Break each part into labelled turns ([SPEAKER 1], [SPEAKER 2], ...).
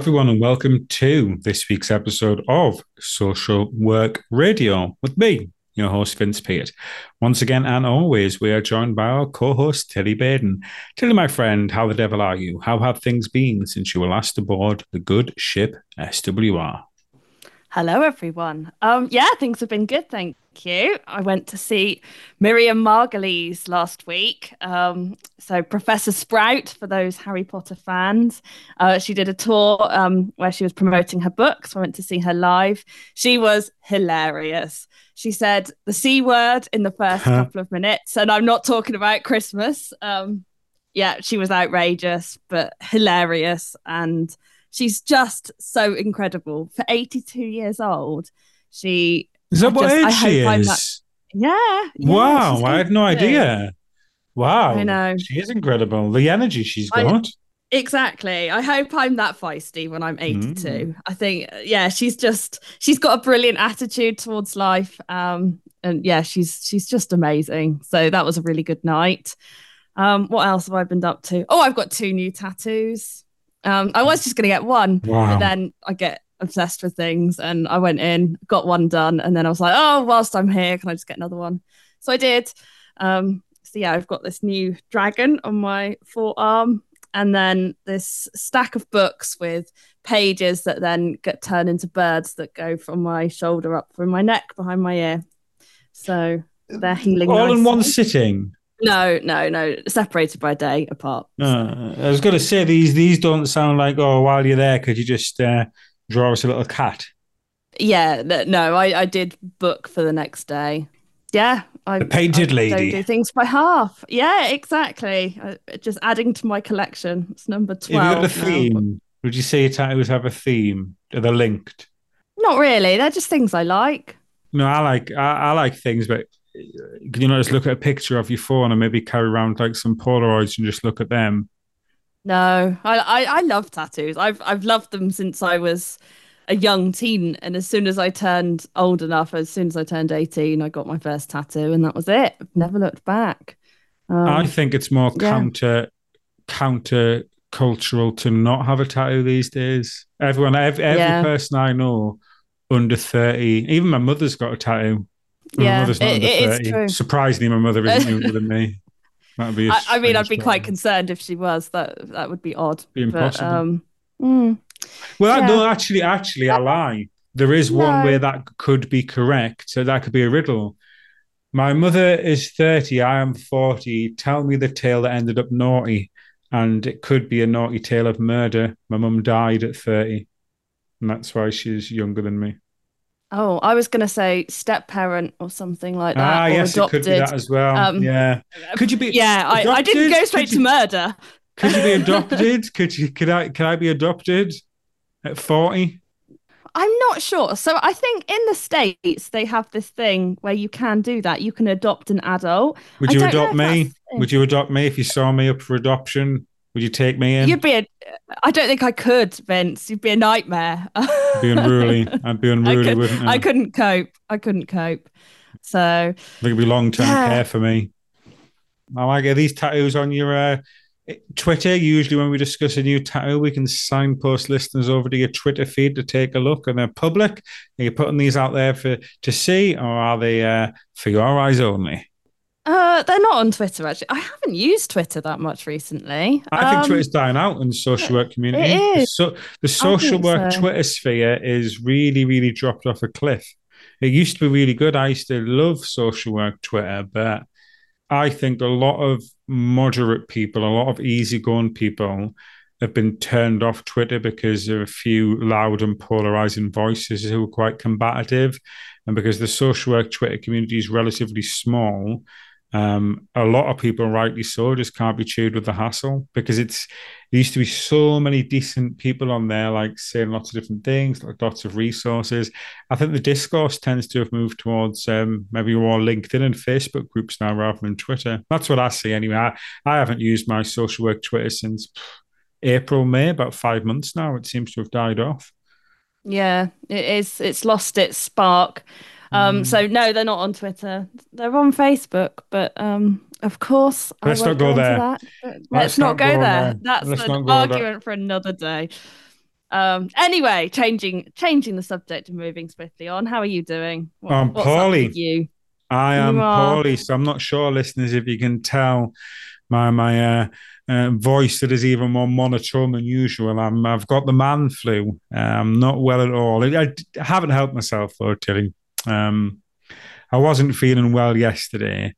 [SPEAKER 1] Everyone, and welcome to this week's episode of Social Work Radio with me, your host, Vince Peart. Once again, and always, we are joined by our co host, Tilly Baden. Tilly, my friend, how the devil are you? How have things been since you were last aboard the good ship SWR?
[SPEAKER 2] Hello, everyone. Um, yeah, things have been good, thank you. I went to see Miriam Margolyes last week. Um, so Professor Sprout, for those Harry Potter fans, uh, she did a tour um, where she was promoting her book. So I went to see her live. She was hilarious. She said the c word in the first couple of minutes, and I'm not talking about Christmas. Um, yeah, she was outrageous, but hilarious and she's just so incredible for 82 years old. She
[SPEAKER 1] is that what age she is? That,
[SPEAKER 2] yeah,
[SPEAKER 1] yeah. Wow, I had no idea. Wow, I know she is incredible. The energy she's got. I,
[SPEAKER 2] exactly. I hope I'm that feisty when I'm 82. Mm. I think, yeah, she's just she's got a brilliant attitude towards life. Um, and yeah, she's she's just amazing. So that was a really good night. Um, what else have I been up to? Oh, I've got two new tattoos. Um, I was just going to get one, wow. but then I get obsessed with things and I went in, got one done, and then I was like, oh, whilst I'm here, can I just get another one? So I did. Um, so yeah, I've got this new dragon on my forearm, and then this stack of books with pages that then get turned into birds that go from my shoulder up from my neck behind my ear. So they're healing.
[SPEAKER 1] All
[SPEAKER 2] nicely.
[SPEAKER 1] in one sitting.
[SPEAKER 2] No, no, no. Separated by day apart.
[SPEAKER 1] Uh, I was going to say these these don't sound like oh while you're there could you just uh, draw us a little cat?
[SPEAKER 2] Yeah, no, I, I did book for the next day. Yeah, I
[SPEAKER 1] the painted
[SPEAKER 2] I
[SPEAKER 1] lady.
[SPEAKER 2] do things by half. Yeah, exactly. I, just adding to my collection. It's number twelve.
[SPEAKER 1] Have you got a theme? Now. Would you say your tattoos have a theme? Are they linked?
[SPEAKER 2] Not really. They're just things I like.
[SPEAKER 1] No, I like I, I like things, but can you not just look at a picture of your phone and maybe carry around like some Polaroids and just look at them?
[SPEAKER 2] No, I, I, I love tattoos. I've I've loved them since I was a young teen, and as soon as I turned old enough, as soon as I turned eighteen, I got my first tattoo, and that was it. I've never looked back.
[SPEAKER 1] Um, I think it's more yeah. counter counter cultural to not have a tattoo these days. Everyone, every, every yeah. person I know under thirty, even my mother's got a tattoo.
[SPEAKER 2] Yeah, it, under 30.
[SPEAKER 1] True. Surprisingly, my mother isn't younger than me.
[SPEAKER 2] That'd be. I, I mean, I'd be problem. quite concerned if she was. That that would be odd.
[SPEAKER 1] Be impossible. But, um,
[SPEAKER 2] mm,
[SPEAKER 1] well, yeah. no, actually, actually, I lie. There is one no. way that could be correct. So that could be a riddle. My mother is 30, I am 40. Tell me the tale that ended up naughty. And it could be a naughty tale of murder. My mum died at 30. And that's why she's younger than me.
[SPEAKER 2] Oh, I was going to say step parent or something like that. Ah,
[SPEAKER 1] yes,
[SPEAKER 2] adopted.
[SPEAKER 1] it could be that as well. Um, yeah. Could you be?
[SPEAKER 2] Yeah, I, I, didn't go straight
[SPEAKER 1] you,
[SPEAKER 2] to murder.
[SPEAKER 1] Could you be adopted? could you? Could I? Could I be adopted at forty?
[SPEAKER 2] I'm not sure. So I think in the states they have this thing where you can do that. You can adopt an adult.
[SPEAKER 1] Would you adopt me? Would you adopt me if you saw me up for adoption? Would you take me in?
[SPEAKER 2] You'd be a. I don't think I could, Vince. You'd be a nightmare.
[SPEAKER 1] be unruly. I'd be unruly, I could, wouldn't I?
[SPEAKER 2] I couldn't cope. I couldn't cope. So I
[SPEAKER 1] think it'd be long term yeah. care for me. I like get these tattoos on your uh, Twitter. Usually, when we discuss a new tattoo, we can signpost listeners over to your Twitter feed to take a look, and they're public. Are you putting these out there for to see, or are they uh, for your eyes only?
[SPEAKER 2] Uh, they're not on Twitter actually. I haven't used Twitter that much recently.
[SPEAKER 1] I think um, Twitter's dying out in the social work community.
[SPEAKER 2] It is.
[SPEAKER 1] So the social work so. Twitter sphere is really, really dropped off a cliff. It used to be really good. I used to love social work Twitter, but I think a lot of moderate people, a lot of easygoing people have been turned off Twitter because of a few loud and polarizing voices who are quite combative. And because the social work Twitter community is relatively small, um, a lot of people, rightly so, just can't be chewed with the hassle because it's there used to be so many decent people on there, like saying lots of different things, like lots of resources. I think the discourse tends to have moved towards um, maybe more LinkedIn and Facebook groups now rather than Twitter. That's what I see anyway. I, I haven't used my social work Twitter since April, May, about five months now. It seems to have died off.
[SPEAKER 2] Yeah, it is. It's lost its spark. Um, mm. So no, they're not on Twitter. They're on Facebook, but um, Of course,
[SPEAKER 1] let's not go there. That,
[SPEAKER 2] let's, let's, not, go, go there. there. That's let's an argument there. for another day. Um. Anyway, changing changing the subject and moving swiftly on. How are you doing?
[SPEAKER 1] What, I'm poorly. You. I am poorly, so I'm not sure, listeners, if you can tell my my uh, uh, voice that is even more monotone than usual. I'm I've got the man flu. I'm not well at all. I, I haven't helped myself though, Tilly. Um, I wasn't feeling well yesterday,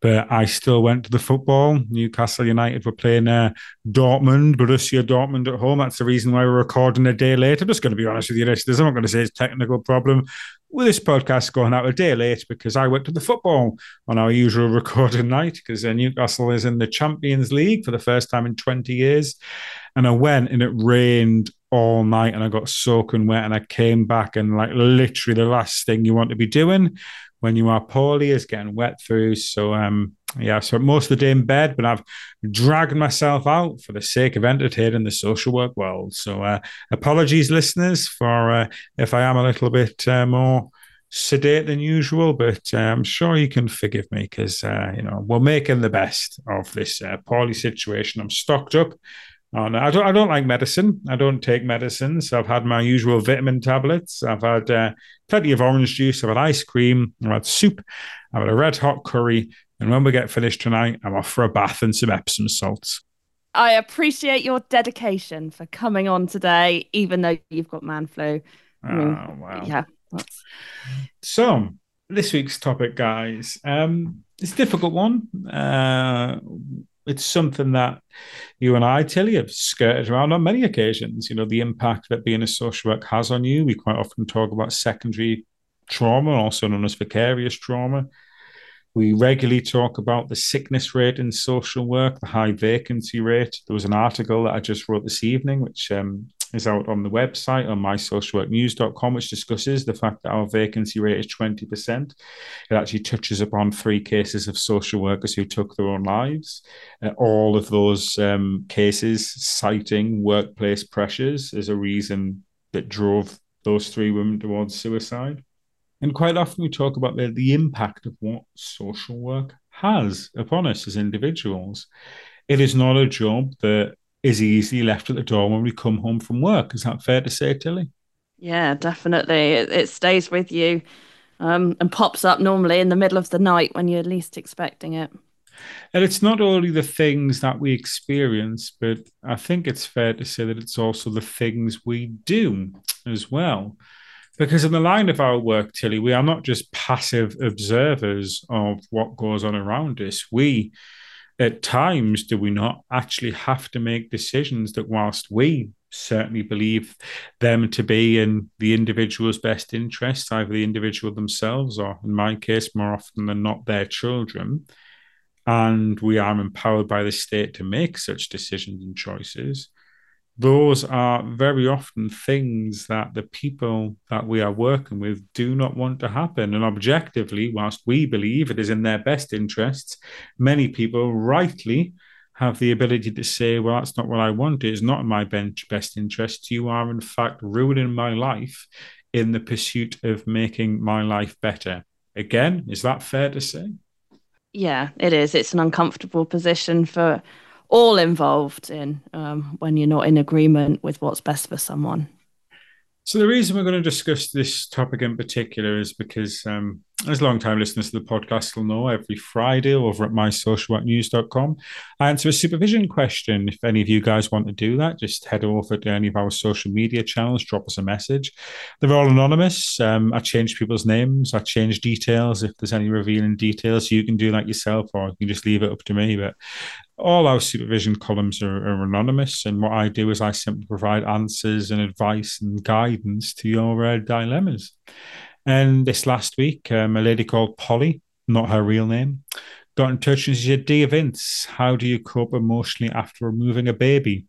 [SPEAKER 1] but I still went to the football. Newcastle United were playing uh, Dortmund, Borussia Dortmund at home. That's the reason why we're recording a day late. I'm just going to be honest with you, listeners. I'm not going to say it's a technical problem. With this podcast going out a day late because I went to the football on our usual recording night because uh, Newcastle is in the Champions League for the first time in 20 years. And I went and it rained all night and I got soaking wet and I came back and like literally the last thing you want to be doing when you are poorly is getting wet through. So um yeah, so most of the day in bed, but I've dragged myself out for the sake of entertaining the social work world. So uh, apologies, listeners, for uh, if I am a little bit uh, more sedate than usual, but uh, I'm sure you can forgive me because uh, you know we're making the best of this uh, poorly situation. I'm stocked up Oh, no, I don't. I don't like medicine. I don't take medicines. I've had my usual vitamin tablets. I've had uh, plenty of orange juice. I've had ice cream. I've had soup. I've had a red hot curry. And when we get finished tonight, I'm off for a bath and some Epsom salts.
[SPEAKER 2] I appreciate your dedication for coming on today, even though you've got man flu.
[SPEAKER 1] I mean, oh, wow.
[SPEAKER 2] Yeah.
[SPEAKER 1] That's... So this week's topic, guys, um, it's a difficult one. Uh, it's something that you and I, Tilly, have skirted around on many occasions. You know, the impact that being a social work has on you. We quite often talk about secondary trauma, also known as vicarious trauma. We regularly talk about the sickness rate in social work, the high vacancy rate. There was an article that I just wrote this evening, which um, is out on the website on mysocialworknews.com, which discusses the fact that our vacancy rate is 20%. It actually touches upon three cases of social workers who took their own lives. Uh, all of those um, cases citing workplace pressures as a reason that drove those three women towards suicide. And quite often we talk about the, the impact of what social work has upon us as individuals. It is not a job that is easily left at the door when we come home from work. Is that fair to say, Tilly?
[SPEAKER 2] Yeah, definitely. It, it stays with you um, and pops up normally in the middle of the night when you're least expecting it.
[SPEAKER 1] And it's not only the things that we experience, but I think it's fair to say that it's also the things we do as well. Because in the line of our work, Tilly, we are not just passive observers of what goes on around us. We at times do we not actually have to make decisions that whilst we certainly believe them to be in the individual's best interest either the individual themselves or in my case more often than not their children and we are empowered by the state to make such decisions and choices those are very often things that the people that we are working with do not want to happen. And objectively, whilst we believe it is in their best interests, many people rightly have the ability to say, well, that's not what I want. It's not in my best interest. You are, in fact, ruining my life in the pursuit of making my life better. Again, is that fair to say?
[SPEAKER 2] Yeah, it is. It's an uncomfortable position for all involved in um, when you're not in agreement with what's best for someone.
[SPEAKER 1] So the reason we're going to discuss this topic in particular is because, um, as long-time listeners to the podcast will know, every Friday over at mysocialworknews.com, I answer a supervision question. If any of you guys want to do that, just head over to any of our social media channels, drop us a message. They're all anonymous. Um, I change people's names. I change details. If there's any revealing details, you can do that yourself, or you can just leave it up to me. But all our supervision columns are, are, anonymous, and what I do is I simply provide answers and advice and guidance to your uh, dilemmas. And this last week, um, a lady called Polly, not her real name, got in touch and she said, Dear Vince, how do you cope emotionally after removing a baby?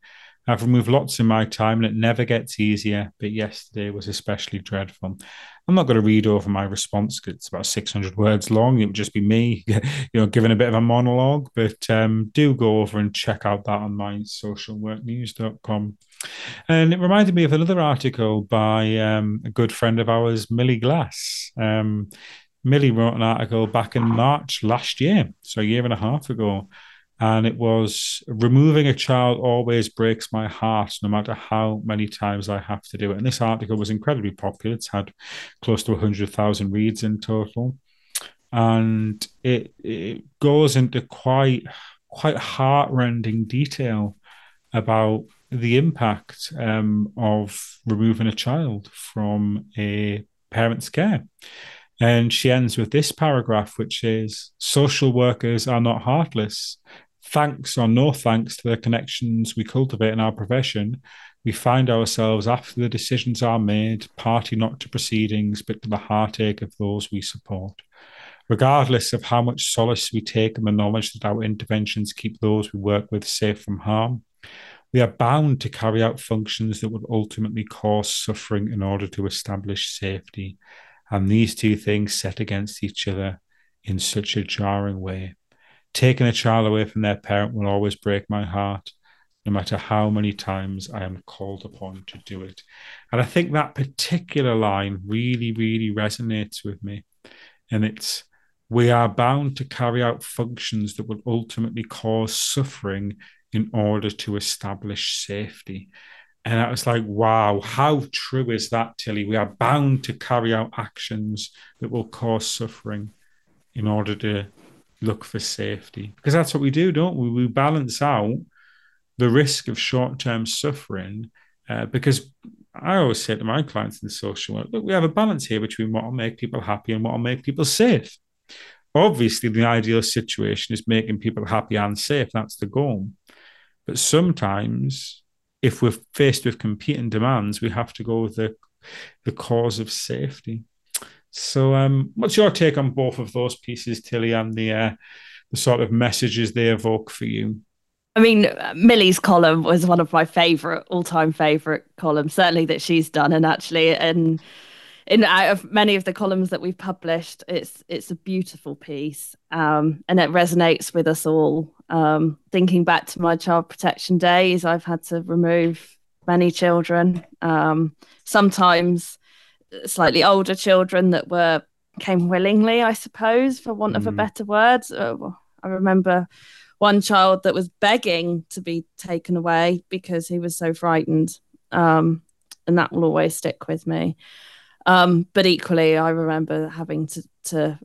[SPEAKER 1] I've removed lots in my time and it never gets easier, but yesterday was especially dreadful. I'm not going to read over my response because it's about 600 words long. It would just be me, you know, giving a bit of a monologue. But um, do go over and check out that on mysocialworknews.com. And it reminded me of another article by um, a good friend of ours, Millie Glass. Um, Millie wrote an article back in March last year, so a year and a half ago, and it was removing a child always breaks my heart, no matter how many times I have to do it. And this article was incredibly popular. It's had close to 100,000 reads in total. And it, it goes into quite quite heartrending detail about the impact um, of removing a child from a parent's care. And she ends with this paragraph, which is social workers are not heartless. Thanks or no thanks to the connections we cultivate in our profession, we find ourselves after the decisions are made, party not to proceedings, but to the heartache of those we support. Regardless of how much solace we take in the knowledge that our interventions keep those we work with safe from harm, we are bound to carry out functions that would ultimately cause suffering in order to establish safety. And these two things set against each other in such a jarring way. Taking a child away from their parent will always break my heart, no matter how many times I am called upon to do it. And I think that particular line really, really resonates with me. And it's we are bound to carry out functions that will ultimately cause suffering in order to establish safety. And I was like, wow, how true is that, Tilly? We are bound to carry out actions that will cause suffering in order to look for safety. Because that's what we do, don't we? We balance out the risk of short term suffering. Uh, because I always say to my clients in the social work, look, we have a balance here between what will make people happy and what will make people safe. Obviously, the ideal situation is making people happy and safe. That's the goal. But sometimes, if we're faced with competing demands, we have to go with the the cause of safety. So, um, what's your take on both of those pieces, Tilly, and the uh, the sort of messages they evoke for you?
[SPEAKER 2] I mean, Millie's column was one of my favorite, all time favorite columns, certainly that she's done, and actually, and in out of many of the columns that we've published, it's it's a beautiful piece, um, and it resonates with us all. Um, thinking back to my child protection days, I've had to remove many children, um, sometimes slightly older children that were came willingly, I suppose, for want mm. of a mm. better word. Uh, I remember one child that was begging to be taken away because he was so frightened, um, and that will always stick with me. Um, but equally, I remember having to, to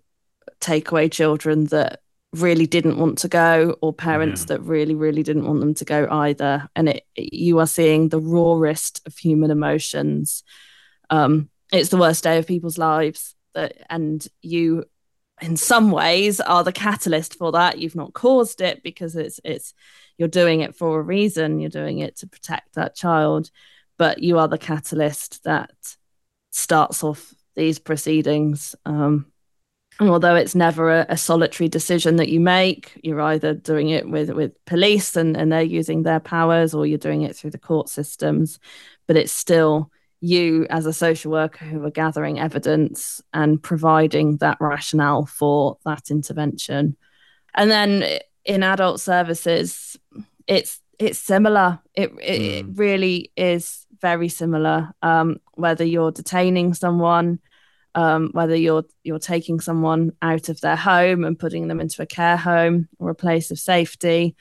[SPEAKER 2] take away children that really didn't want to go or parents yeah. that really really didn't want them to go either. And it, you are seeing the rawest of human emotions. Um, it's the worst day of people's lives that and you in some ways are the catalyst for that. You've not caused it because it's it's you're doing it for a reason. You're doing it to protect that child but you are the catalyst that starts off these proceedings. Um, and although it's never a, a, solitary decision that you make, you're either doing it with, with police and, and they're using their powers, or you're doing it through the court systems. But it's still you as a social worker who are gathering evidence and providing that rationale for that intervention. And then in adult services, it's it's similar. It it, mm. it really is very similar. Um, whether you're detaining someone, um, whether you're you're taking someone out of their home and putting them into a care home or a place of safety,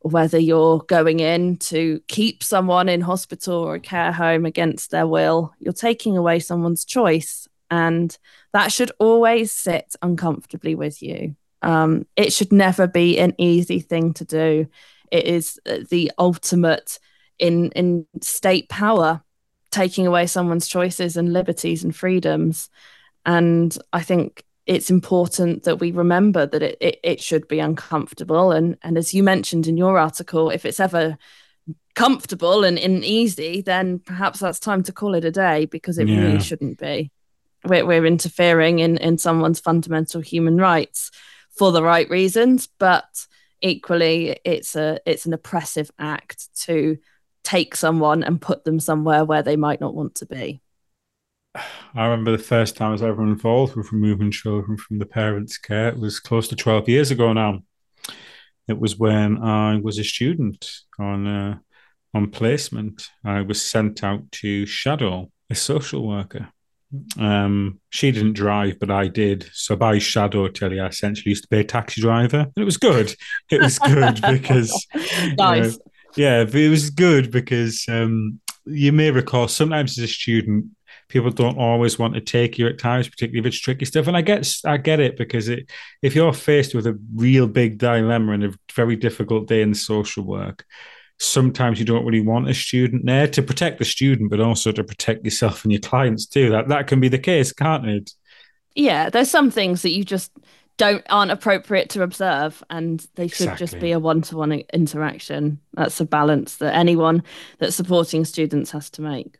[SPEAKER 2] or whether you're going in to keep someone in hospital or a care home against their will, you're taking away someone's choice, and that should always sit uncomfortably with you. Um, it should never be an easy thing to do. It is uh, the ultimate in in state power taking away someone's choices and liberties and freedoms. And i think it's important that we remember that it, it, it should be uncomfortable. And and as you mentioned in your article if it's ever comfortable and, and easy then perhaps that's time to call it a day because it yeah. really shouldn't be. We're, we're interfering in in someone's fundamental human rights for the right reasons but equally it's a it's an oppressive act to take someone and put them somewhere where they might not want to be.
[SPEAKER 1] I remember the first time I was ever involved with removing children from the parents' care. It was close to 12 years ago now. It was when I was a student on uh, on placement. I was sent out to shadow a social worker. Um, she didn't drive, but I did. So by shadow, Tilly, I essentially used to be a taxi driver. And it was good. It was good because nice. yeah, it was good because um, you may recall sometimes as a student, people don't always want to take you at times, particularly if it's tricky stuff. And I get I get it because it if you're faced with a real big dilemma and a very difficult day in social work, sometimes you don't really want a student there to protect the student, but also to protect yourself and your clients too. That that can be the case, can't it?
[SPEAKER 2] Yeah, there's some things that you just don't aren't appropriate to observe and they should exactly. just be a one-to-one interaction that's a balance that anyone that's supporting students has to make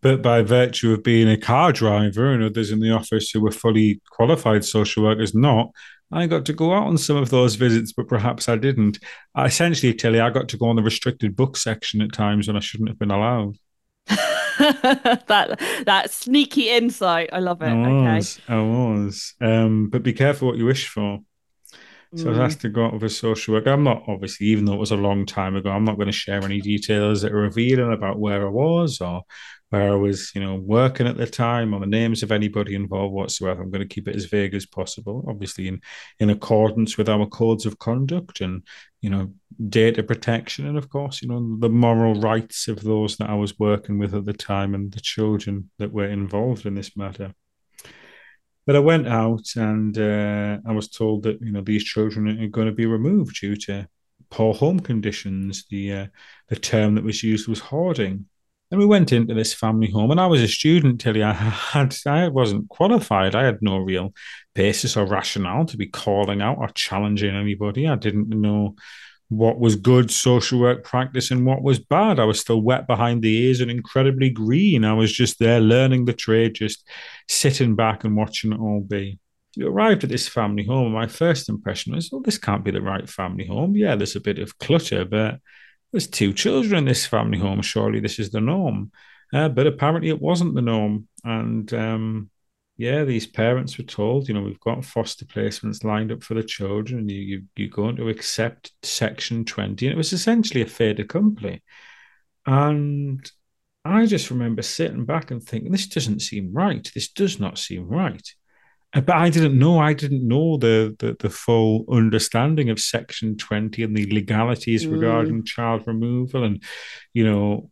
[SPEAKER 1] but by virtue of being a car driver and others in the office who were fully qualified social workers not I got to go out on some of those visits, but perhaps I didn't. I essentially, Tilly, I got to go on the restricted book section at times when I shouldn't have been allowed.
[SPEAKER 2] that that sneaky insight, I love it. I was,
[SPEAKER 1] okay. I was. Um, but be careful what you wish for. So mm. I was asked to go out with a social worker. I'm not obviously, even though it was a long time ago, I'm not going to share any details that are revealing about where I was or where I was, you know, working at the time on the names of anybody involved whatsoever. I'm going to keep it as vague as possible, obviously in in accordance with our codes of conduct and you know data protection and of course you know the moral rights of those that I was working with at the time and the children that were involved in this matter. But I went out and uh, I was told that you know these children are going to be removed due to poor home conditions. The uh, the term that was used was hoarding and we went into this family home, and I was a student, Tilly. I had I wasn't qualified. I had no real basis or rationale to be calling out or challenging anybody. I didn't know what was good social work practice and what was bad. I was still wet behind the ears and incredibly green. I was just there learning the trade, just sitting back and watching it all be. We arrived at this family home, and my first impression was, "Oh, this can't be the right family home." Yeah, there's a bit of clutter, but there's two children in this family home. Surely this is the norm. Uh, but apparently it wasn't the norm. And um, yeah, these parents were told, you know, we've got foster placements lined up for the children. You, you, you're going to accept Section 20. And it was essentially a fait accompli. And I just remember sitting back and thinking, this doesn't seem right. This does not seem right. Uh, but I didn't know. I didn't know the, the, the full understanding of Section Twenty and the legalities mm. regarding child removal, and you know,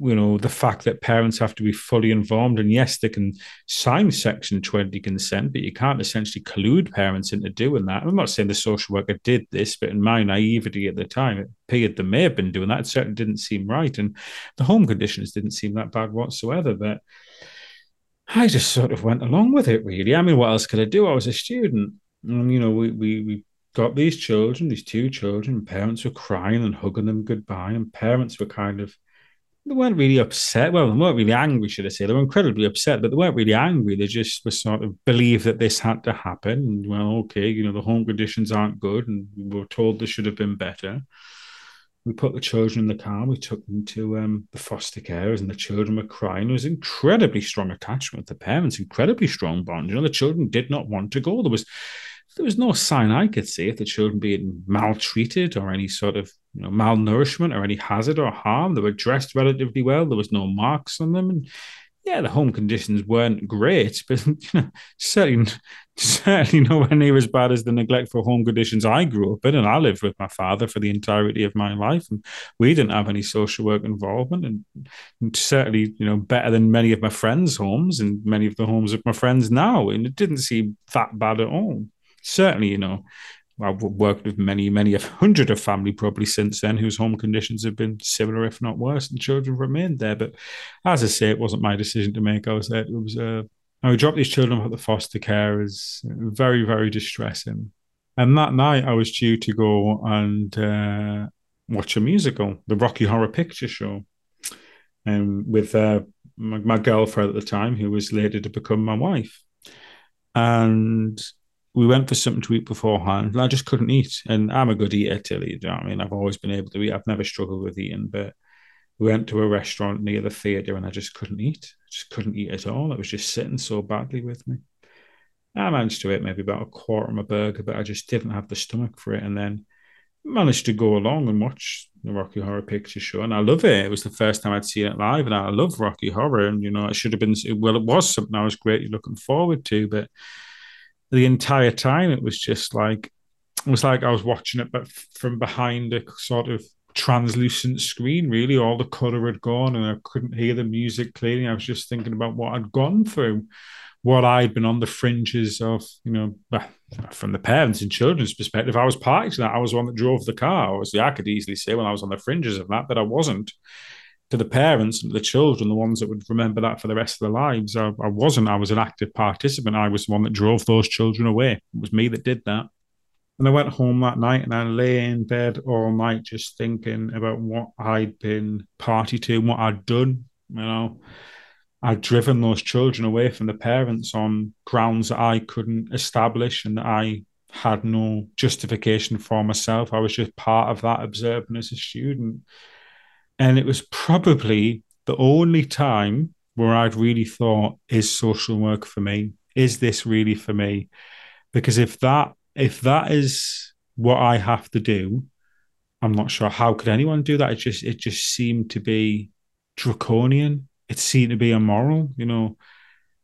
[SPEAKER 1] you know the fact that parents have to be fully informed. And yes, they can sign Section Twenty consent, but you can't essentially collude parents into doing that. I'm not saying the social worker did this, but in my naivety at the time, it appeared they may have been doing that. It certainly didn't seem right, and the home conditions didn't seem that bad whatsoever. But I just sort of went along with it, really. I mean, what else could I do? I was a student. And, you know, we, we, we got these children, these two children, parents were crying and hugging them goodbye, and parents were kind of, they weren't really upset. Well, they weren't really angry, should I say. They were incredibly upset, but they weren't really angry. They just were sort of believed that this had to happen. And, well, okay, you know, the home conditions aren't good, and we were told this should have been better we put the children in the car. We took them to um, the foster carers, and the children were crying. There was incredibly strong attachment with the parents, incredibly strong bond. You know, the children did not want to go. There was there was no sign I could see of the children being maltreated or any sort of you know, malnourishment or any hazard or harm. They were dressed relatively well. There was no marks on them, and yeah, the home conditions weren't great, but you know, certainly, certainly nowhere near as bad as the neglectful home conditions I grew up in. And I lived with my father for the entirety of my life, and we didn't have any social work involvement, and, and certainly, you know, better than many of my friends' homes and many of the homes of my friends now. And it didn't seem that bad at all. Certainly, you know, I've worked with many, many, a hundred of family probably since then whose home conditions have been similar, if not worse, and children remained there. But as I say, it wasn't my decision to make. I was there. It was, uh, I would drop these children off at the foster care is very, very distressing. And that night I was due to go and uh, watch a musical, the Rocky Horror Picture Show, um, with uh, my, my girlfriend at the time, who was later to become my wife. And we went for something to eat beforehand, and I just couldn't eat. And I'm a good eater, Tilly. You know what I mean? I've always been able to eat. I've never struggled with eating, but we went to a restaurant near the theatre, and I just couldn't eat. I just couldn't eat at all. It was just sitting so badly with me. I managed to eat maybe about a quarter of my burger, but I just didn't have the stomach for it. And then managed to go along and watch the Rocky Horror Picture Show, and I love it. It was the first time I'd seen it live, and I love Rocky Horror. And you know, it should have been well, it was something I was greatly looking forward to, but the entire time it was just like it was like I was watching it, but from behind a sort of translucent screen. Really, all the color had gone, and I couldn't hear the music clearly. I was just thinking about what I'd gone through what I'd been on the fringes of, you know, from the parents and children's perspective, I was party to that. I was one that drove the car. Obviously, I could easily say, well, I was on the fringes of that, but I wasn't. To the parents and the children, the ones that would remember that for the rest of their lives, I, I wasn't. I was an active participant. I was the one that drove those children away. It was me that did that. And I went home that night and I lay in bed all night just thinking about what I'd been party to and what I'd done, you know I'd driven those children away from the parents on grounds that I couldn't establish and that I had no justification for myself. I was just part of that observing as a student. And it was probably the only time where I'd really thought, is social work for me? Is this really for me? Because if that if that is what I have to do, I'm not sure how could anyone do that. It just it just seemed to be draconian it seemed to be immoral, you know,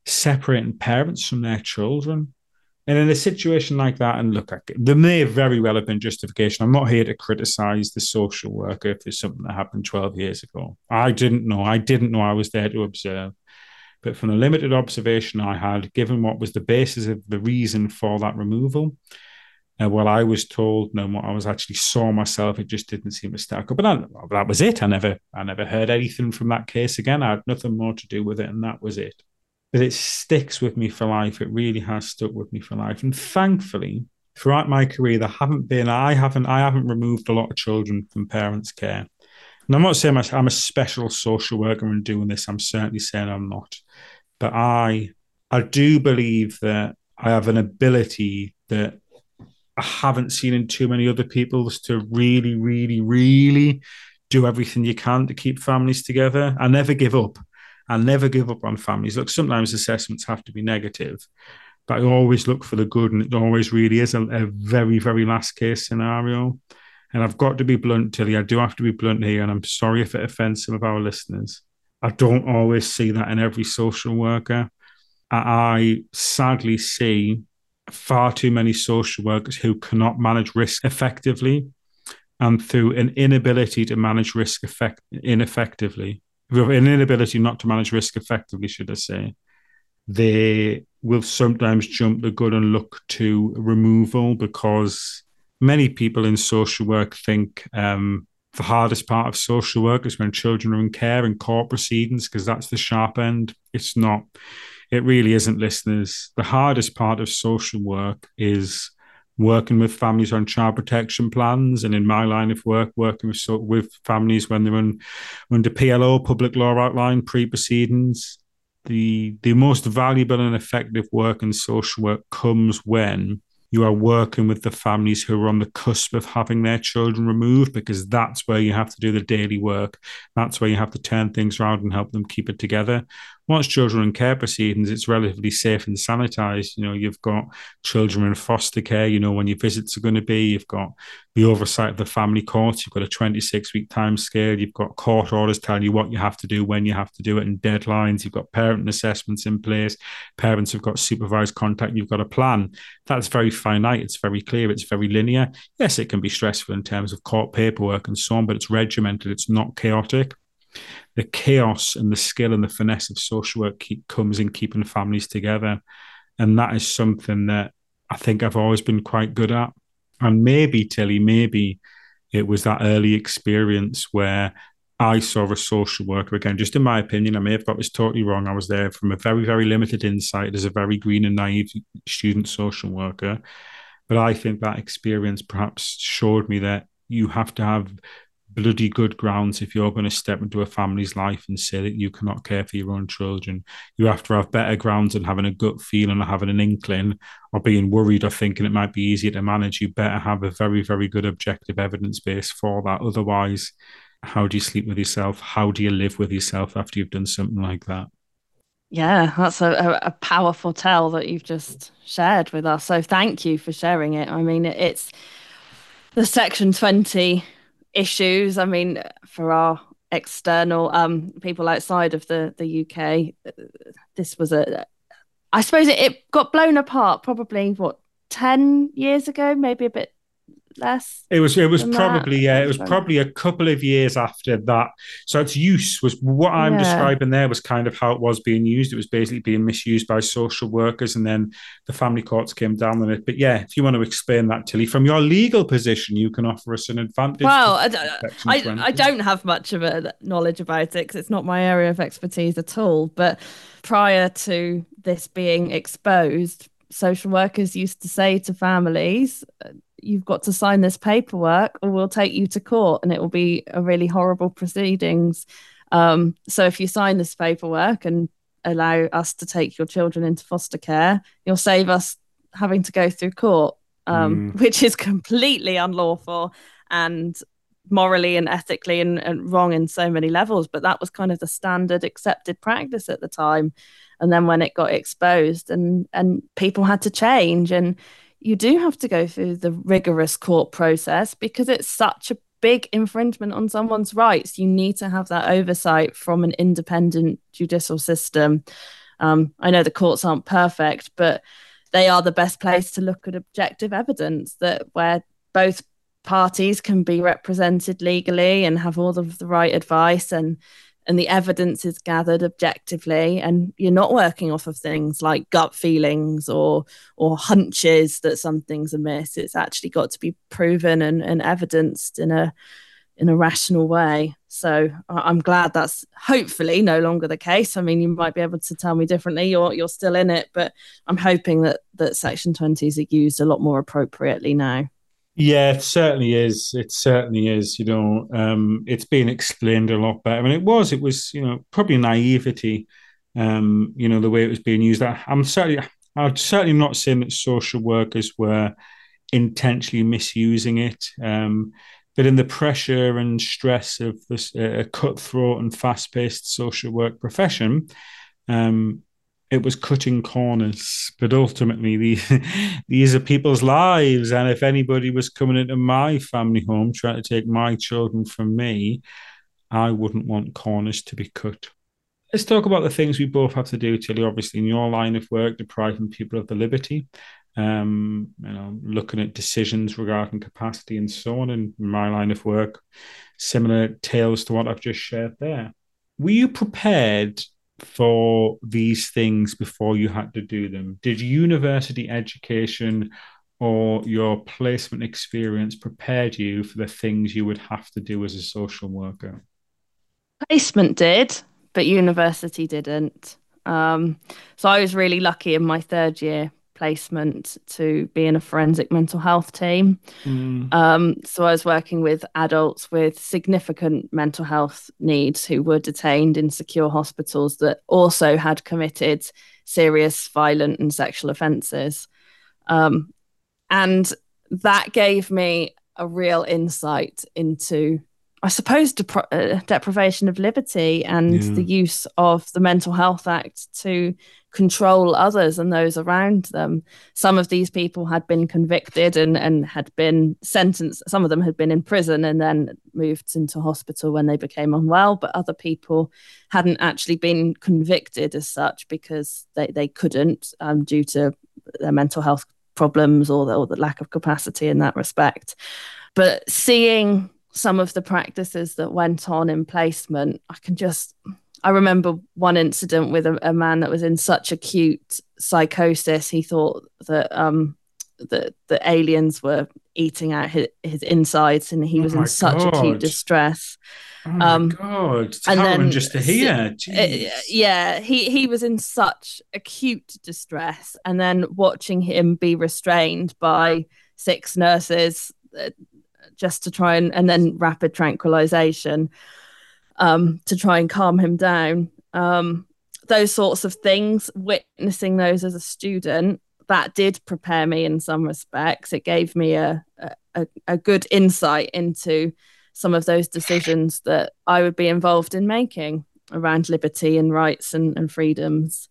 [SPEAKER 1] separating parents from their children. And in a situation like that, and look, there may very well have been justification. I'm not here to criticize the social worker if something that happened 12 years ago. I didn't know. I didn't know I was there to observe. But from the limited observation I had, given what was the basis of the reason for that removal, uh, what I was told and what I was actually saw myself, it just didn't seem to stack up. But that was it. I never, I never heard anything from that case again. I had nothing more to do with it, and that was it. But it sticks with me for life. It really has stuck with me for life. And thankfully, throughout my career, there haven't been, I haven't, I haven't removed a lot of children from parents' care. And I'm not saying I'm a special social worker in doing this. I'm certainly saying I'm not. But I, I do believe that I have an ability that I haven't seen in too many other people is to really, really, really do everything you can to keep families together. I never give up. I never give up on families. Look, sometimes assessments have to be negative, but I always look for the good, and it always really is a, a very, very last case scenario. And I've got to be blunt, Tilly. I do have to be blunt here, and I'm sorry if it offends some of our listeners. I don't always see that in every social worker. I sadly see far too many social workers who cannot manage risk effectively and through an inability to manage risk effect ineffectively an inability not to manage risk effectively should i say. They will sometimes jump the gun and look to removal because many people in social work think um, the hardest part of social work is when children are in care and court proceedings because that's the sharp end. It's not. It really isn't, listeners. The hardest part of social work is working with families on child protection plans, and in my line of work, working with with families when they're in, under PLO, public law outline pre proceedings. The the most valuable and effective work in social work comes when you are working with the families who are on the cusp of having their children removed because that's where you have to do the daily work. That's where you have to turn things around and help them keep it together once children in care proceedings, it's relatively safe and sanitized. You know, you've got children in foster care, you know, when your visits are going to be, you've got the oversight of the family courts, you've got a 26 week time scale, you've got court orders telling you what you have to do, when you have to do it, and deadlines, you've got parent assessments in place, parents have got supervised contact, you've got a plan. That's very finite, it's very clear, it's very linear. Yes, it can be stressful in terms of court paperwork and so on, but it's regimented, it's not chaotic the chaos and the skill and the finesse of social work keep, comes in keeping families together. And that is something that I think I've always been quite good at. And maybe, Tilly, maybe it was that early experience where I saw a social worker again, just in my opinion, I may have got this totally wrong. I was there from a very, very limited insight as a very green and naive student social worker. But I think that experience perhaps showed me that you have to have bloody good grounds if you're going to step into a family's life and say that you cannot care for your own children. You have to have better grounds than having a gut feeling or having an inkling or being worried or thinking it might be easier to manage. You better have a very, very good objective evidence base for that. Otherwise, how do you sleep with yourself? How do you live with yourself after you've done something like that?
[SPEAKER 2] Yeah, that's a, a powerful tell that you've just shared with us. So thank you for sharing it. I mean, it's the Section 20 issues. I mean, for our external um, people outside of the, the UK, this was a, I suppose it, it got blown apart probably, what, 10 years ago, maybe a bit less.
[SPEAKER 1] It was it was probably that. yeah, it was probably a couple of years after that. So its use was what I'm yeah. describing there was kind of how it was being used. It was basically being misused by social workers, and then the family courts came down on it. But yeah, if you want to explain that, Tilly, from your legal position, you can offer us an advantage.
[SPEAKER 2] Well, I, I, I don't have much of a knowledge about it because it's not my area of expertise at all. But prior to this being exposed, social workers used to say to families you've got to sign this paperwork or we'll take you to court and it will be a really horrible proceedings. Um, so if you sign this paperwork and allow us to take your children into foster care, you'll save us having to go through court, um, mm. which is completely unlawful and morally and ethically and, and wrong in so many levels. But that was kind of the standard accepted practice at the time. And then when it got exposed and and people had to change and you do have to go through the rigorous court process because it's such a big infringement on someone's rights. You need to have that oversight from an independent judicial system. Um, I know the courts aren't perfect, but they are the best place to look at objective evidence that where both parties can be represented legally and have all of the right advice and and the evidence is gathered objectively and you're not working off of things like gut feelings or or hunches that something's amiss it's actually got to be proven and, and evidenced in a in a rational way. So i'm glad that's hopefully no longer the case. I mean you might be able to tell me differently. You're you're still in it but i'm hoping that that section 20s are used a lot more appropriately now
[SPEAKER 1] yeah, it certainly is. It certainly is. You know, um, it's been explained a lot better. I mean, it was. It was. You know, probably naivety. Um, you know, the way it was being used. I'm certainly. I'm certainly not saying that social workers were intentionally misusing it. Um, but in the pressure and stress of this uh, cutthroat and fast-paced social work profession, um, it was cutting corners, but ultimately these these are people's lives, and if anybody was coming into my family home trying to take my children from me, I wouldn't want corners to be cut. Let's talk about the things we both have to do, Tilly. Obviously, in your line of work, depriving people of the liberty, um, you know, looking at decisions regarding capacity and so on. In my line of work, similar tales to what I've just shared there. Were you prepared for these things before you had to do them? Did university education or your placement experience prepared you for the things you would have to do as a social worker?
[SPEAKER 2] Placement did, but university didn't. Um, so I was really lucky in my third year placement to be in a forensic mental health team. Mm. Um, so I was working with adults with significant mental health needs who were detained in secure hospitals that also had committed serious violent and sexual offences. Um, and that gave me a real insight into I suppose depri- uh, deprivation of liberty and yeah. the use of the Mental Health Act to control others and those around them. Some of these people had been convicted and, and had been sentenced. Some of them had been in prison and then moved into hospital when they became unwell, but other people hadn't actually been convicted as such because they, they couldn't um, due to their mental health problems or the, or the lack of capacity in that respect. But seeing some of the practices that went on in placement, I can just I remember one incident with a, a, man that was in such acute psychosis he thought that um that the aliens were eating out his, his insides and he oh was in such God. acute distress.
[SPEAKER 1] Oh my um, God! It's and then, just to hear. Uh,
[SPEAKER 2] yeah, he he was in such acute distress, and then watching him be restrained by six nurses uh, just to try and and then rapid tranquilization um, to try and calm him down. Um, those sorts of things, witnessing those as a student, that did prepare me in some respects. It gave me a, a, a good insight into some of those decisions that I would be involved in making around liberty and rights and, and freedoms.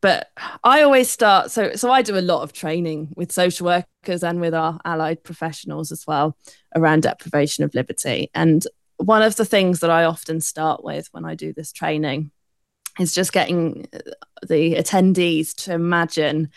[SPEAKER 2] But I always start so so I do a lot of training with social workers and with our allied professionals as well around deprivation of liberty. And one of the things that I often start with when I do this training is just getting uh, the attendees to imagine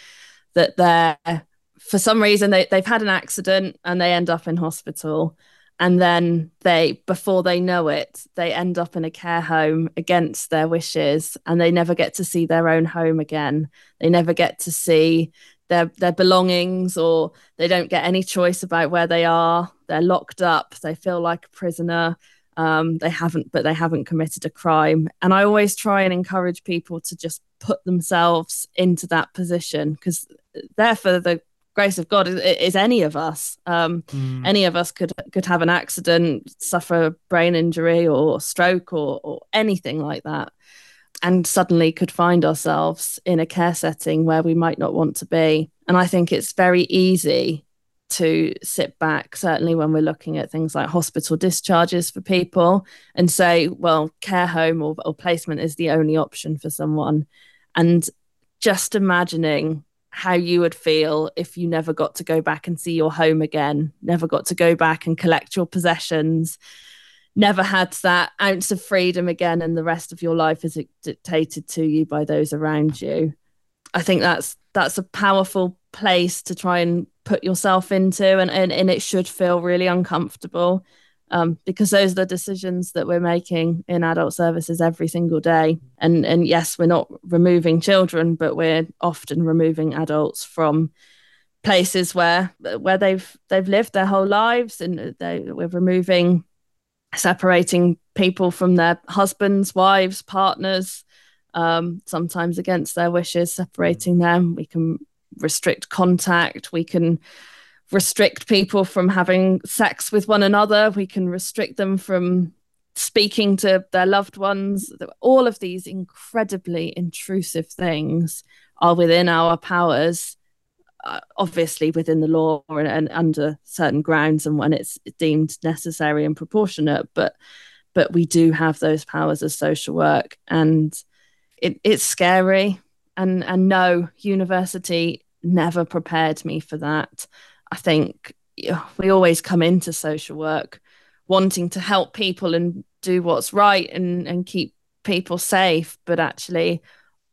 [SPEAKER 2] that they're for some reason they, they've had an accident and they end up in hospital and then they before they know it they end up in a care home against their wishes and they never get to see their own home again. They never get to see their their belongings or they don't get any choice about where they are. They're locked up. They feel like a prisoner. Um, they haven't but they haven't committed a crime. And i always try and encourage people to just put themselves into that position because they're for the grace of God is, is any of us. Um, mm. Any of us could could have an accident, suffer a brain injury or stroke or, or anything like that, and suddenly could find ourselves in a care setting where we might not want to be. And I think it's very easy to sit back, certainly when we're looking at things like hospital discharges for people, and say, well, care home or, or placement is the only option for someone. And just imagining how you would feel if you never got to go back and see your home again, never got to go back and collect your possessions, never had that ounce of freedom again, and the rest of your life is dictated to you by those around you. I think that's that's a powerful place to try and put yourself into, and and, and it should feel really uncomfortable um, because those are the decisions that we're making in adult services every single day. And and yes, we're not removing children, but we're often removing adults from places where where they've they've lived their whole lives, and they, we're removing, separating people from their husbands, wives, partners. Um, sometimes against their wishes, separating them. We can restrict contact. We can restrict people from having sex with one another. We can restrict them from speaking to their loved ones. All of these incredibly intrusive things are within our powers, uh, obviously within the law and, and, under certain grounds and when it's deemed necessary and proportionate. But but we do have those powers as social work, and it, it's scary. And and no, university never prepared me for that. I think we always come into social work wanting to help people and do what's right and, and keep people safe. But actually,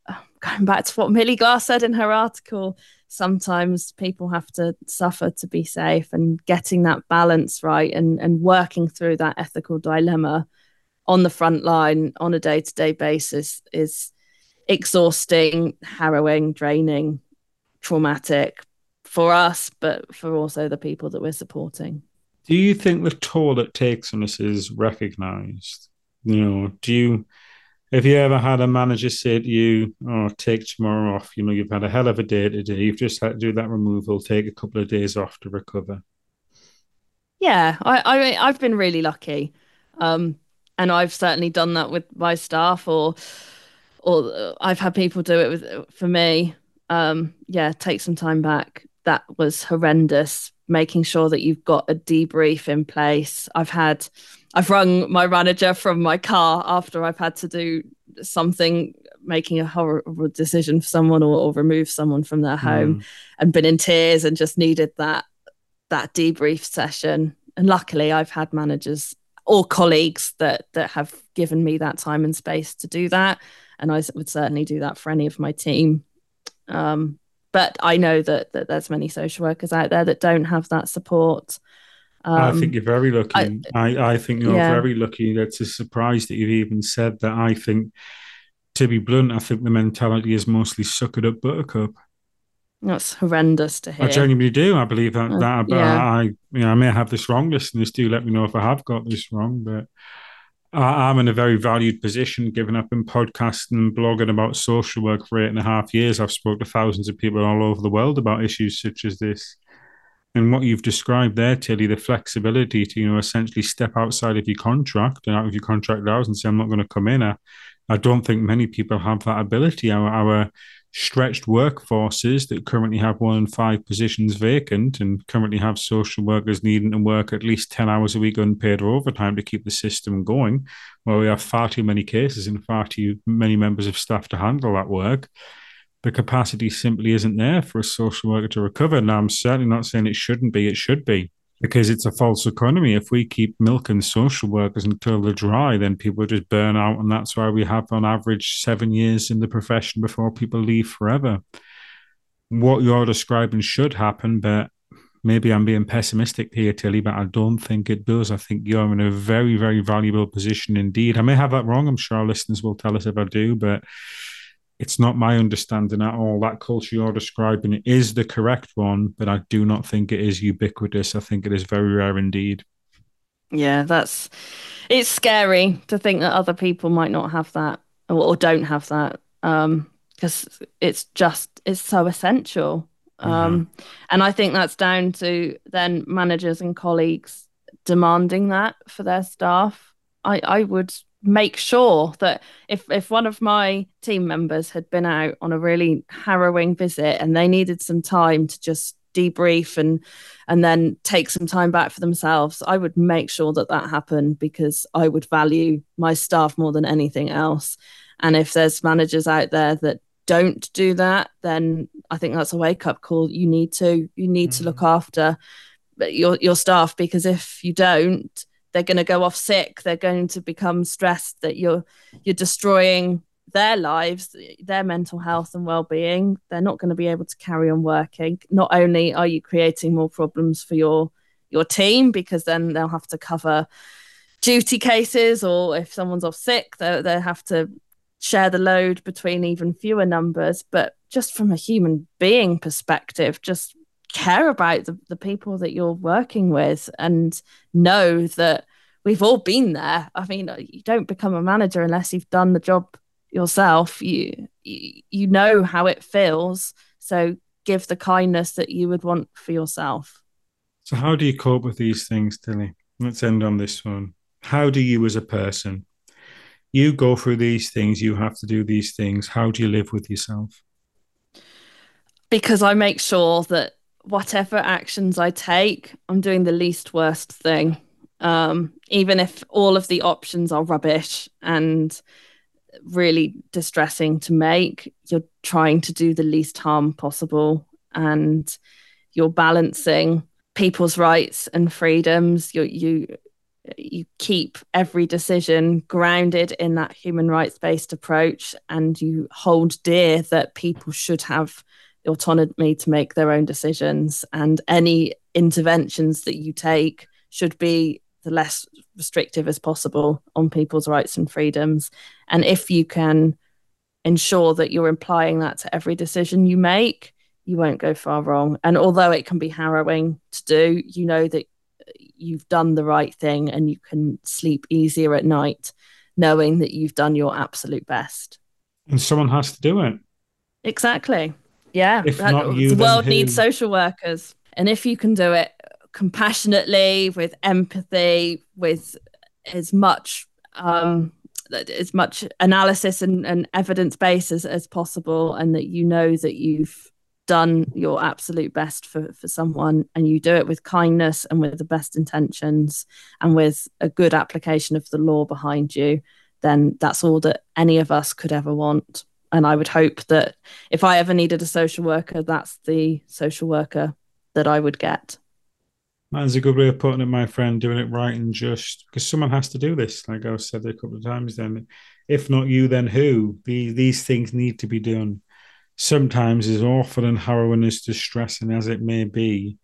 [SPEAKER 2] uh, going back to what Millie Glass said in her article, sometimes people have to suffer to be safe and getting that balance right and, and working through that ethical dilemma on the front line on a day to day basis is exhausting, harrowing, draining, traumatic, for us, but for also the people that we're supporting.
[SPEAKER 1] Do you think the toll it takes on us is recognized? You know, do you have you ever had a manager say to you, "Oh, take tomorrow off"? You know, you've had a hell of a day today. You've just had to do that removal. Take a couple of days off to recover.
[SPEAKER 2] Yeah, I, I I've been really lucky, um, and I've certainly done that with my staff, or or I've had people do it with for me. Um, yeah, take some time back that was horrendous making sure that you've got a debrief in place. I've had i've rung my manager from my car after i've had to do something making a horrible decision for someone or, or remove someone from their home mm. and been in tears and just needed that that debrief session. And luckily i've had managers or colleagues that that have given me that time and space to do that. And i would certainly do that for any of my team. Um, but I know that, that there's many social workers out there that don't have that support.
[SPEAKER 1] Um, I think you're very lucky. I, I, I think you're yeah. very lucky. That's a surprise that you've even said that. I think, to be blunt, I think the mentality is mostly suck it up, buttercup.
[SPEAKER 2] That's horrendous to hear.
[SPEAKER 1] I genuinely do. I believe that. Uh, that but yeah. I, you know, I may have this wrong. Listeners, do let me know if I have got this wrong. But I'm in a very valued position, given I've been podcasting and blogging about social work for eight and a half years. I've spoken to thousands of people all over the world about issues such as this. And what you've described there, Tilly, the flexibility to, you know, essentially step outside of your contract and out of your contract hours and say, I'm not going to come in. I, I don't think many people have that ability. Our, our stretched workforces that currently have one in five positions vacant and currently have social workers needing to work at least 10 hours a week unpaid or overtime to keep the system going, where we have far too many cases and far too many members of staff to handle that work. the capacity simply isn't there for a social worker to recover. Now, I'm certainly not saying it shouldn't be, it should be because it's a false economy. If we keep milking social workers until they're dry, then people just burn out. And that's why we have, on average, seven years in the profession before people leave forever. What you're describing should happen, but maybe I'm being pessimistic here, Tilly, but I don't think it does. I think you're in a very, very valuable position indeed. I may have that wrong. I'm sure our listeners will tell us if I do, but it's not my understanding at all. That culture you're describing is the correct one, but I do not think it is ubiquitous. I think it is very rare indeed.
[SPEAKER 2] Yeah, that's it's scary to think that other people might not have that or, or don't have that um, because it's just it's so essential. Um, mm-hmm. And I think that's down to then managers and colleagues demanding that for their staff. I, I would make sure that if if one of my team members had been out on a really harrowing visit and they needed some time to just debrief and and then take some time back for themselves i would make sure that that happened because i would value my staff more than anything else and if there's managers out there that don't do that then i think that's a wake up call you need to you need mm-hmm. to look mm. after your your staff because if you don't they're going to go off sick they're going to become stressed that you're you're destroying their lives their mental health and well-being. They're not going to be able to carry on working. Not only are you creating more problems for your your team because then they'll have to cover duty cases or if someone's off sick they they have to share the load between even fewer numbers. But just from a human being perspective just care about the, the people that you're working with and know that we've all been there. I mean, uh, you don't become a manager unless you've done the job yourself. You you, you know how it feels. So give the kindness that you would want for yourself.
[SPEAKER 1] So how do you cope with these things, Tilly? Let's end on this one. How do you as a person? You go through these things, you have to do these things. How do you live with yourself?
[SPEAKER 2] Because I make sure that whatever actions I take, I'm doing the least worst thing. Um, even if all of the options are rubbish and really distressing to make, you're trying to do the least harm possible and you're balancing people's rights and freedoms. You you you keep every decision grounded in that human rights based approach and you hold dear that people should have autonomy to make their own decisions and any interventions that you take should be the less restrictive as possible on people's rights and freedoms. And if you can ensure that you're implying that to every decision you make you won't go far wrong. And although it can be harrowing to do you know that you've done the right thing and you can sleep easier at night knowing that you've done your absolute best.
[SPEAKER 1] And someone has to do it.
[SPEAKER 2] Exactly yeah. If that, not you, the world who? needs social workers. And if you can do it compassionately, with empathy, with as much um, as much analysis and, and evidence base as, as possible, and that you know that you've done your absolute best for, for someone and you do it with kindness and with the best intentions and with a good application of the law behind you, then that's all that any of us could ever want and I would hope that if I ever needed a social worker, that's the social worker that I would get.
[SPEAKER 1] That's a good way of putting it, my friend, doing it right and just because someone has to do this. Like I've said a couple of times, then if not you, then who? These, these things need to be done. Sometimes, as awful and harrowing as distressing as it may be,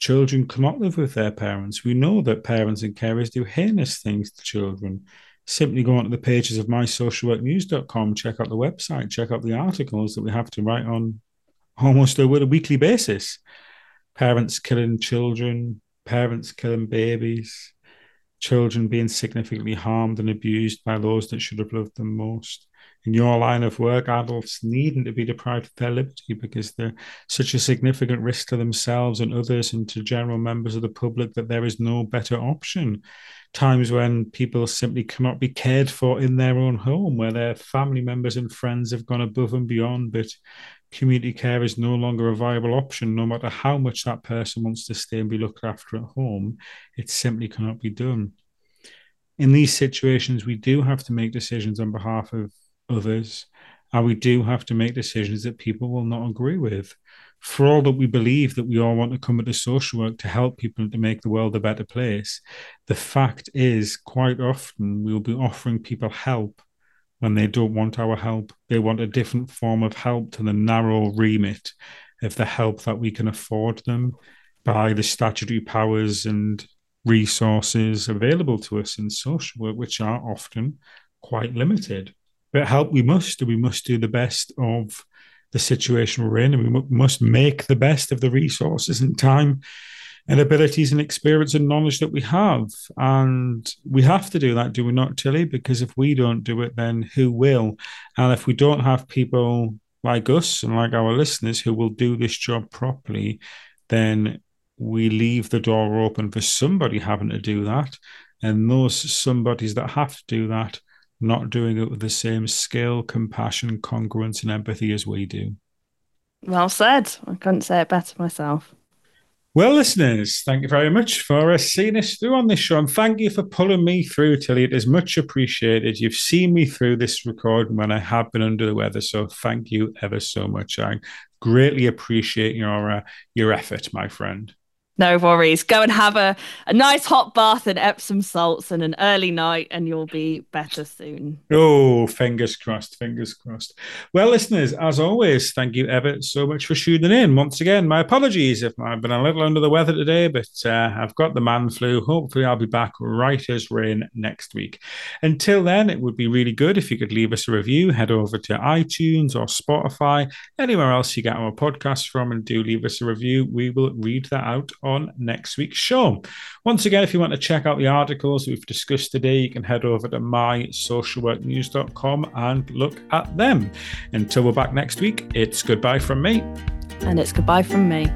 [SPEAKER 1] children cannot live with their parents. We know that parents and carers do heinous things to children simply go onto the pages of mysocialworknews.com, check out the website, check out the articles that we have to write on almost a, a weekly basis. Parents killing children, parents killing babies, children being significantly harmed and abused by those that should have loved them most. In your line of work, adults needing to be deprived of their liberty because they're such a significant risk to themselves and others and to general members of the public that there is no better option times when people simply cannot be cared for in their own home, where their family members and friends have gone above and beyond, but community care is no longer a viable option, no matter how much that person wants to stay and be looked after at home, it simply cannot be done. In these situations, we do have to make decisions on behalf of others. And we do have to make decisions that people will not agree with. For all that we believe that we all want to come into social work to help people to make the world a better place, the fact is, quite often we'll be offering people help when they don't want our help. They want a different form of help to the narrow remit of the help that we can afford them by the statutory powers and resources available to us in social work, which are often quite limited. But help we must, we must do the best of the situation we're in, and we must make the best of the resources and time and abilities and experience and knowledge that we have. And we have to do that, do we not, Tilly? Because if we don't do it, then who will? And if we don't have people like us and like our listeners who will do this job properly, then we leave the door open for somebody having to do that. And those somebodies that have to do that, not doing it with the same skill, compassion, congruence, and empathy as we do.
[SPEAKER 2] Well said. I couldn't say it better myself.
[SPEAKER 1] Well, listeners, thank you very much for uh, seeing us through on this show. And thank you for pulling me through, Tilly. It is much appreciated. You've seen me through this recording when I have been under the weather. So thank you ever so much. I greatly appreciate your, uh, your effort, my friend.
[SPEAKER 2] No worries. Go and have a, a nice hot bath in Epsom salts and an early night, and you'll be better soon.
[SPEAKER 1] Oh, fingers crossed, fingers crossed. Well, listeners, as always, thank you ever so much for tuning in. Once again, my apologies if I've been a little under the weather today, but uh, I've got the man flu. Hopefully, I'll be back right as rain next week. Until then, it would be really good if you could leave us a review. Head over to iTunes or Spotify, anywhere else you get our podcast from, and do leave us a review. We will read that out on next week's show. Once again, if you want to check out the articles we've discussed today, you can head over to mysocialworknews.com and look at them. Until we're back next week, it's goodbye from me.
[SPEAKER 2] And it's goodbye from me.